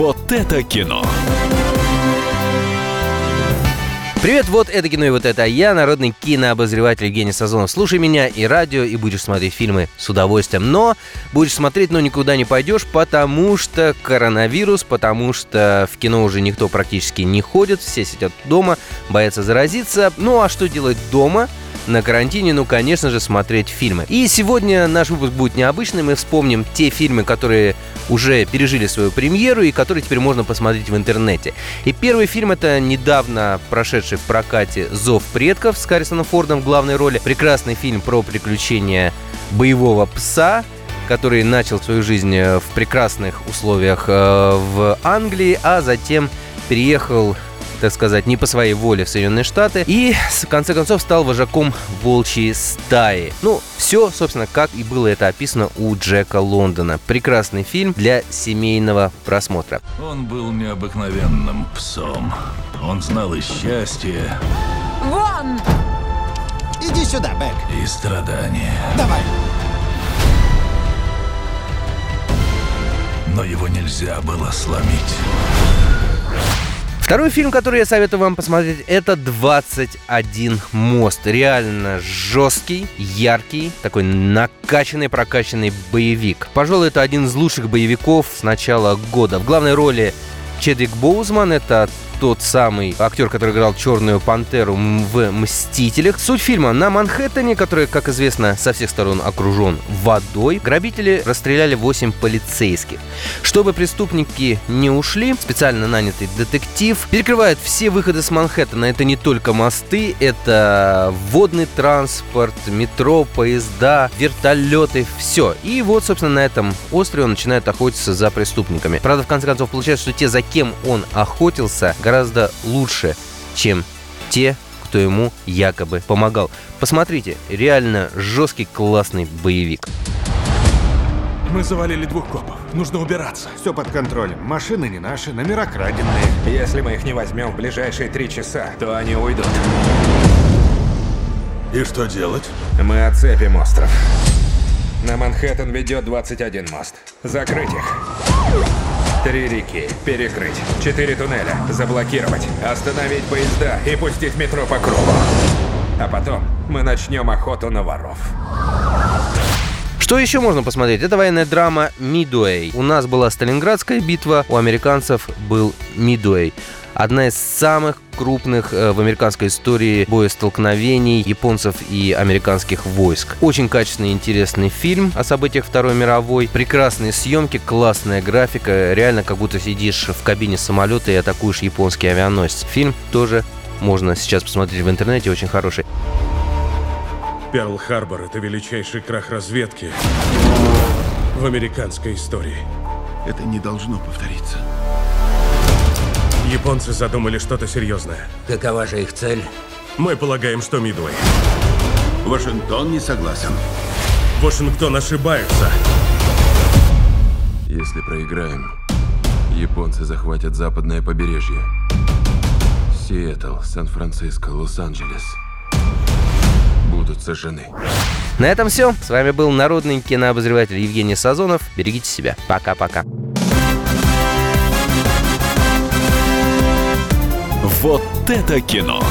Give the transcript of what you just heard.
Вот это кино. Привет, вот это кино и вот это я, народный кинообозреватель Евгений Сазонов. Слушай меня и радио, и будешь смотреть фильмы с удовольствием. Но будешь смотреть, но никуда не пойдешь, потому что коронавирус, потому что в кино уже никто практически не ходит, все сидят дома, боятся заразиться. Ну а что делать дома? На карантине, ну, конечно же, смотреть фильмы. И сегодня наш выпуск будет необычный. Мы вспомним те фильмы, которые уже пережили свою премьеру и которые теперь можно посмотреть в интернете. И первый фильм это недавно прошедший в прокате «Зов предков» с Харрисоном Фордом в главной роли. Прекрасный фильм про приключения боевого пса, который начал свою жизнь в прекрасных условиях э, в Англии, а затем переехал так сказать, не по своей воле в Соединенные Штаты и, в конце концов, стал вожаком волчьей стаи. Ну, все, собственно, как и было это описано у Джека Лондона. Прекрасный фильм для семейного просмотра. Он был необыкновенным псом. Он знал и счастье, Вон! Иди сюда, Бэк. и страдания. Давай. Но его нельзя было сломить. Второй фильм, который я советую вам посмотреть, это «21 мост». Реально жесткий, яркий, такой накачанный, прокачанный боевик. Пожалуй, это один из лучших боевиков с начала года. В главной роли Чедвик Боузман, это тот самый актер, который играл Черную Пантеру в «Мстителях». Суть фильма. На Манхэттене, который, как известно, со всех сторон окружен водой, грабители расстреляли 8 полицейских. Чтобы преступники не ушли, специально нанятый детектив перекрывает все выходы с Манхэттена. Это не только мосты, это водный транспорт, метро, поезда, вертолеты, все. И вот, собственно, на этом острове он начинает охотиться за преступниками. Правда, в конце концов, получается, что те, за кем он охотился, гораздо лучше, чем те, кто ему якобы помогал. Посмотрите, реально жесткий классный боевик. Мы завалили двух копов. Нужно убираться. Все под контролем. Машины не наши, номера краденные. Если мы их не возьмем в ближайшие три часа, то они уйдут. И что делать? Мы оцепим остров. На Манхэттен ведет 21 мост. Закрыть их. Три реки. Перекрыть. Четыре туннеля. Заблокировать. Остановить поезда и пустить метро по кругу. А потом мы начнем охоту на воров. Что еще можно посмотреть? Это военная драма «Мидуэй». У нас была Сталинградская битва, у американцев был «Мидуэй». Одна из самых крупных э, в американской истории боестолкновений японцев и американских войск. Очень качественный и интересный фильм о событиях Второй мировой. Прекрасные съемки, классная графика. Реально как будто сидишь в кабине самолета и атакуешь японский авианосец. Фильм тоже можно сейчас посмотреть в интернете, очень хороший. Перл-Харбор — это величайший крах разведки в американской истории. Это не должно повториться. Японцы задумали что-то серьезное. Какова же их цель? Мы полагаем, что Мидуэй. Вашингтон не согласен. Вашингтон ошибается. Если проиграем, японцы захватят западное побережье. Сиэтл, Сан-Франциско, Лос-Анджелес будут сожжены. На этом все. С вами был народный кинообозреватель Евгений Сазонов. Берегите себя. Пока-пока. Вот это кино.